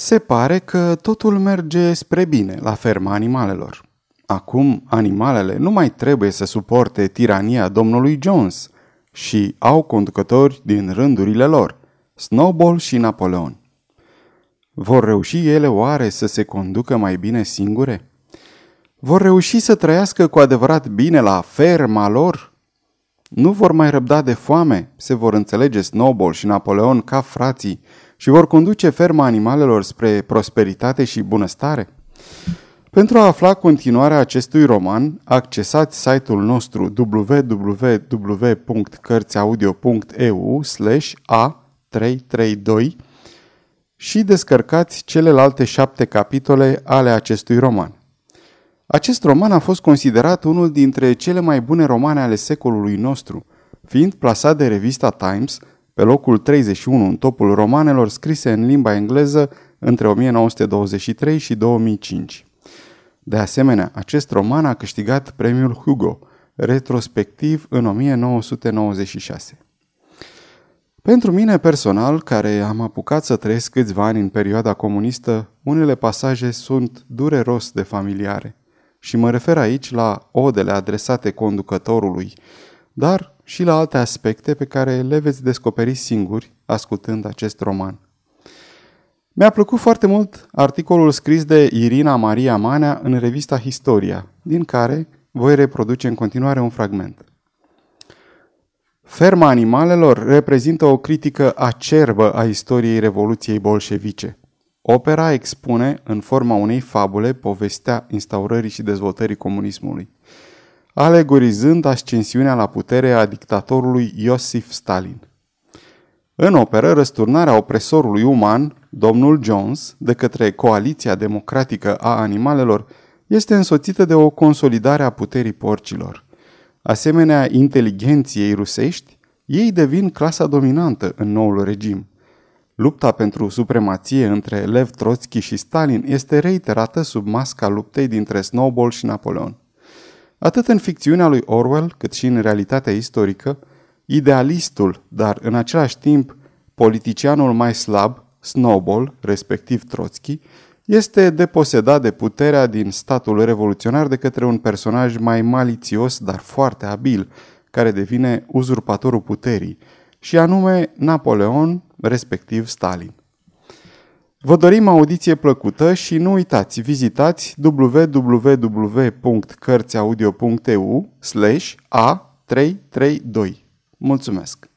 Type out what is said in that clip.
Se pare că totul merge spre bine la ferma animalelor. Acum animalele nu mai trebuie să suporte tirania domnului Jones și au conducători din rândurile lor, Snowball și Napoleon. Vor reuși ele oare să se conducă mai bine singure? Vor reuși să trăiască cu adevărat bine la ferma lor? Nu vor mai răbda de foame, se vor înțelege Snowball și Napoleon ca frații și vor conduce ferma animalelor spre prosperitate și bunăstare? Pentru a afla continuarea acestui roman, accesați site-ul nostru www.cărțiaudio.eu a332 și descărcați celelalte șapte capitole ale acestui roman. Acest roman a fost considerat unul dintre cele mai bune romane ale secolului nostru, fiind plasat de revista Times pe locul 31 în topul romanelor scrise în limba engleză între 1923 și 2005. De asemenea, acest roman a câștigat premiul Hugo, retrospectiv în 1996. Pentru mine personal, care am apucat să trăiesc câțiva ani în perioada comunistă, unele pasaje sunt dureros de familiare. Și mă refer aici la odele adresate conducătorului, dar și la alte aspecte pe care le veți descoperi singuri ascultând acest roman. Mi-a plăcut foarte mult articolul scris de Irina Maria Manea în revista Historia, din care voi reproduce în continuare un fragment. Ferma animalelor reprezintă o critică acerbă a istoriei Revoluției bolșevice. Opera expune, în forma unei fabule, povestea instaurării și dezvoltării comunismului, alegorizând ascensiunea la putere a dictatorului Iosif Stalin. În operă, răsturnarea opresorului uman, domnul Jones, de către Coaliția Democratică a Animalelor, este însoțită de o consolidare a puterii porcilor. Asemenea inteligenției rusești, ei devin clasa dominantă în noul regim. Lupta pentru supremație între Lev Trotsky și Stalin este reiterată sub masca luptei dintre Snowball și Napoleon. Atât în ficțiunea lui Orwell, cât și în realitatea istorică, idealistul, dar în același timp politicianul mai slab, Snowball, respectiv Trotsky, este deposedat de puterea din statul revoluționar de către un personaj mai malițios, dar foarte abil, care devine uzurpatorul puterii, și anume Napoleon, respectiv Stalin. Vă dorim audiție plăcută și nu uitați, vizitați www.cărțiaudio.eu a332. Mulțumesc!